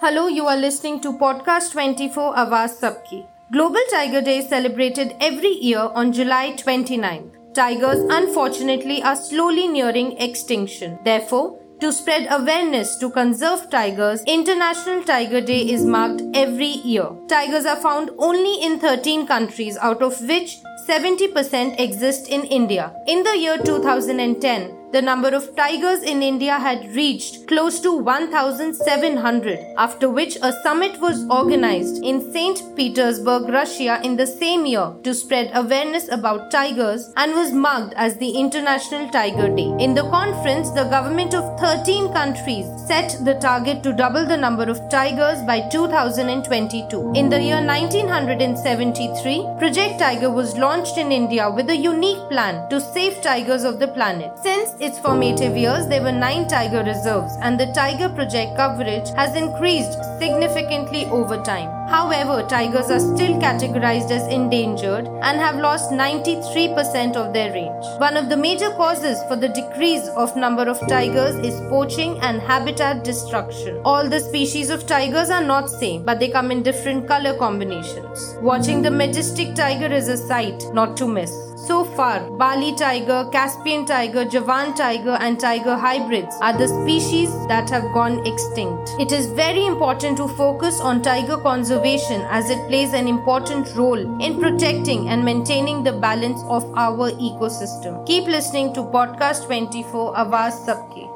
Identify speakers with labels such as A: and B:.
A: Hello, you are listening to Podcast 24 Awaaz Sabki. Global Tiger Day is celebrated every year on July 29. Tigers, unfortunately, are slowly nearing extinction. Therefore, to spread awareness to conserve tigers, International Tiger Day is marked every year. Tigers are found only in 13 countries, out of which 70% exist in India. In the year 2010, the number of tigers in India had reached close to 1,700, after which a summit was organized in St. Petersburg, Russia in the same year to spread awareness about tigers and was marked as the International Tiger Day. In the conference, the government of 13 countries set the target to double the number of tigers by 2022. In the year 1973, Project Tiger was launched in India with a unique plan to save tigers of the planet. Since its formative years, there were nine tiger reserves, and the Tiger Project coverage has increased significantly over time. However, tigers are still categorized as endangered and have lost 93% of their range. One of the major causes for the decrease of number of tigers is poaching and habitat destruction. All the species of tigers are not same, but they come in different color combinations. Watching the majestic tiger is a sight not to miss. So far, Bali tiger, Caspian tiger, Javan tiger, and tiger hybrids are the species that have gone extinct. It is very important to focus on tiger conservation as it plays an important role in protecting and maintaining the balance of our ecosystem. Keep listening to Podcast 24 Awaaz Sabki.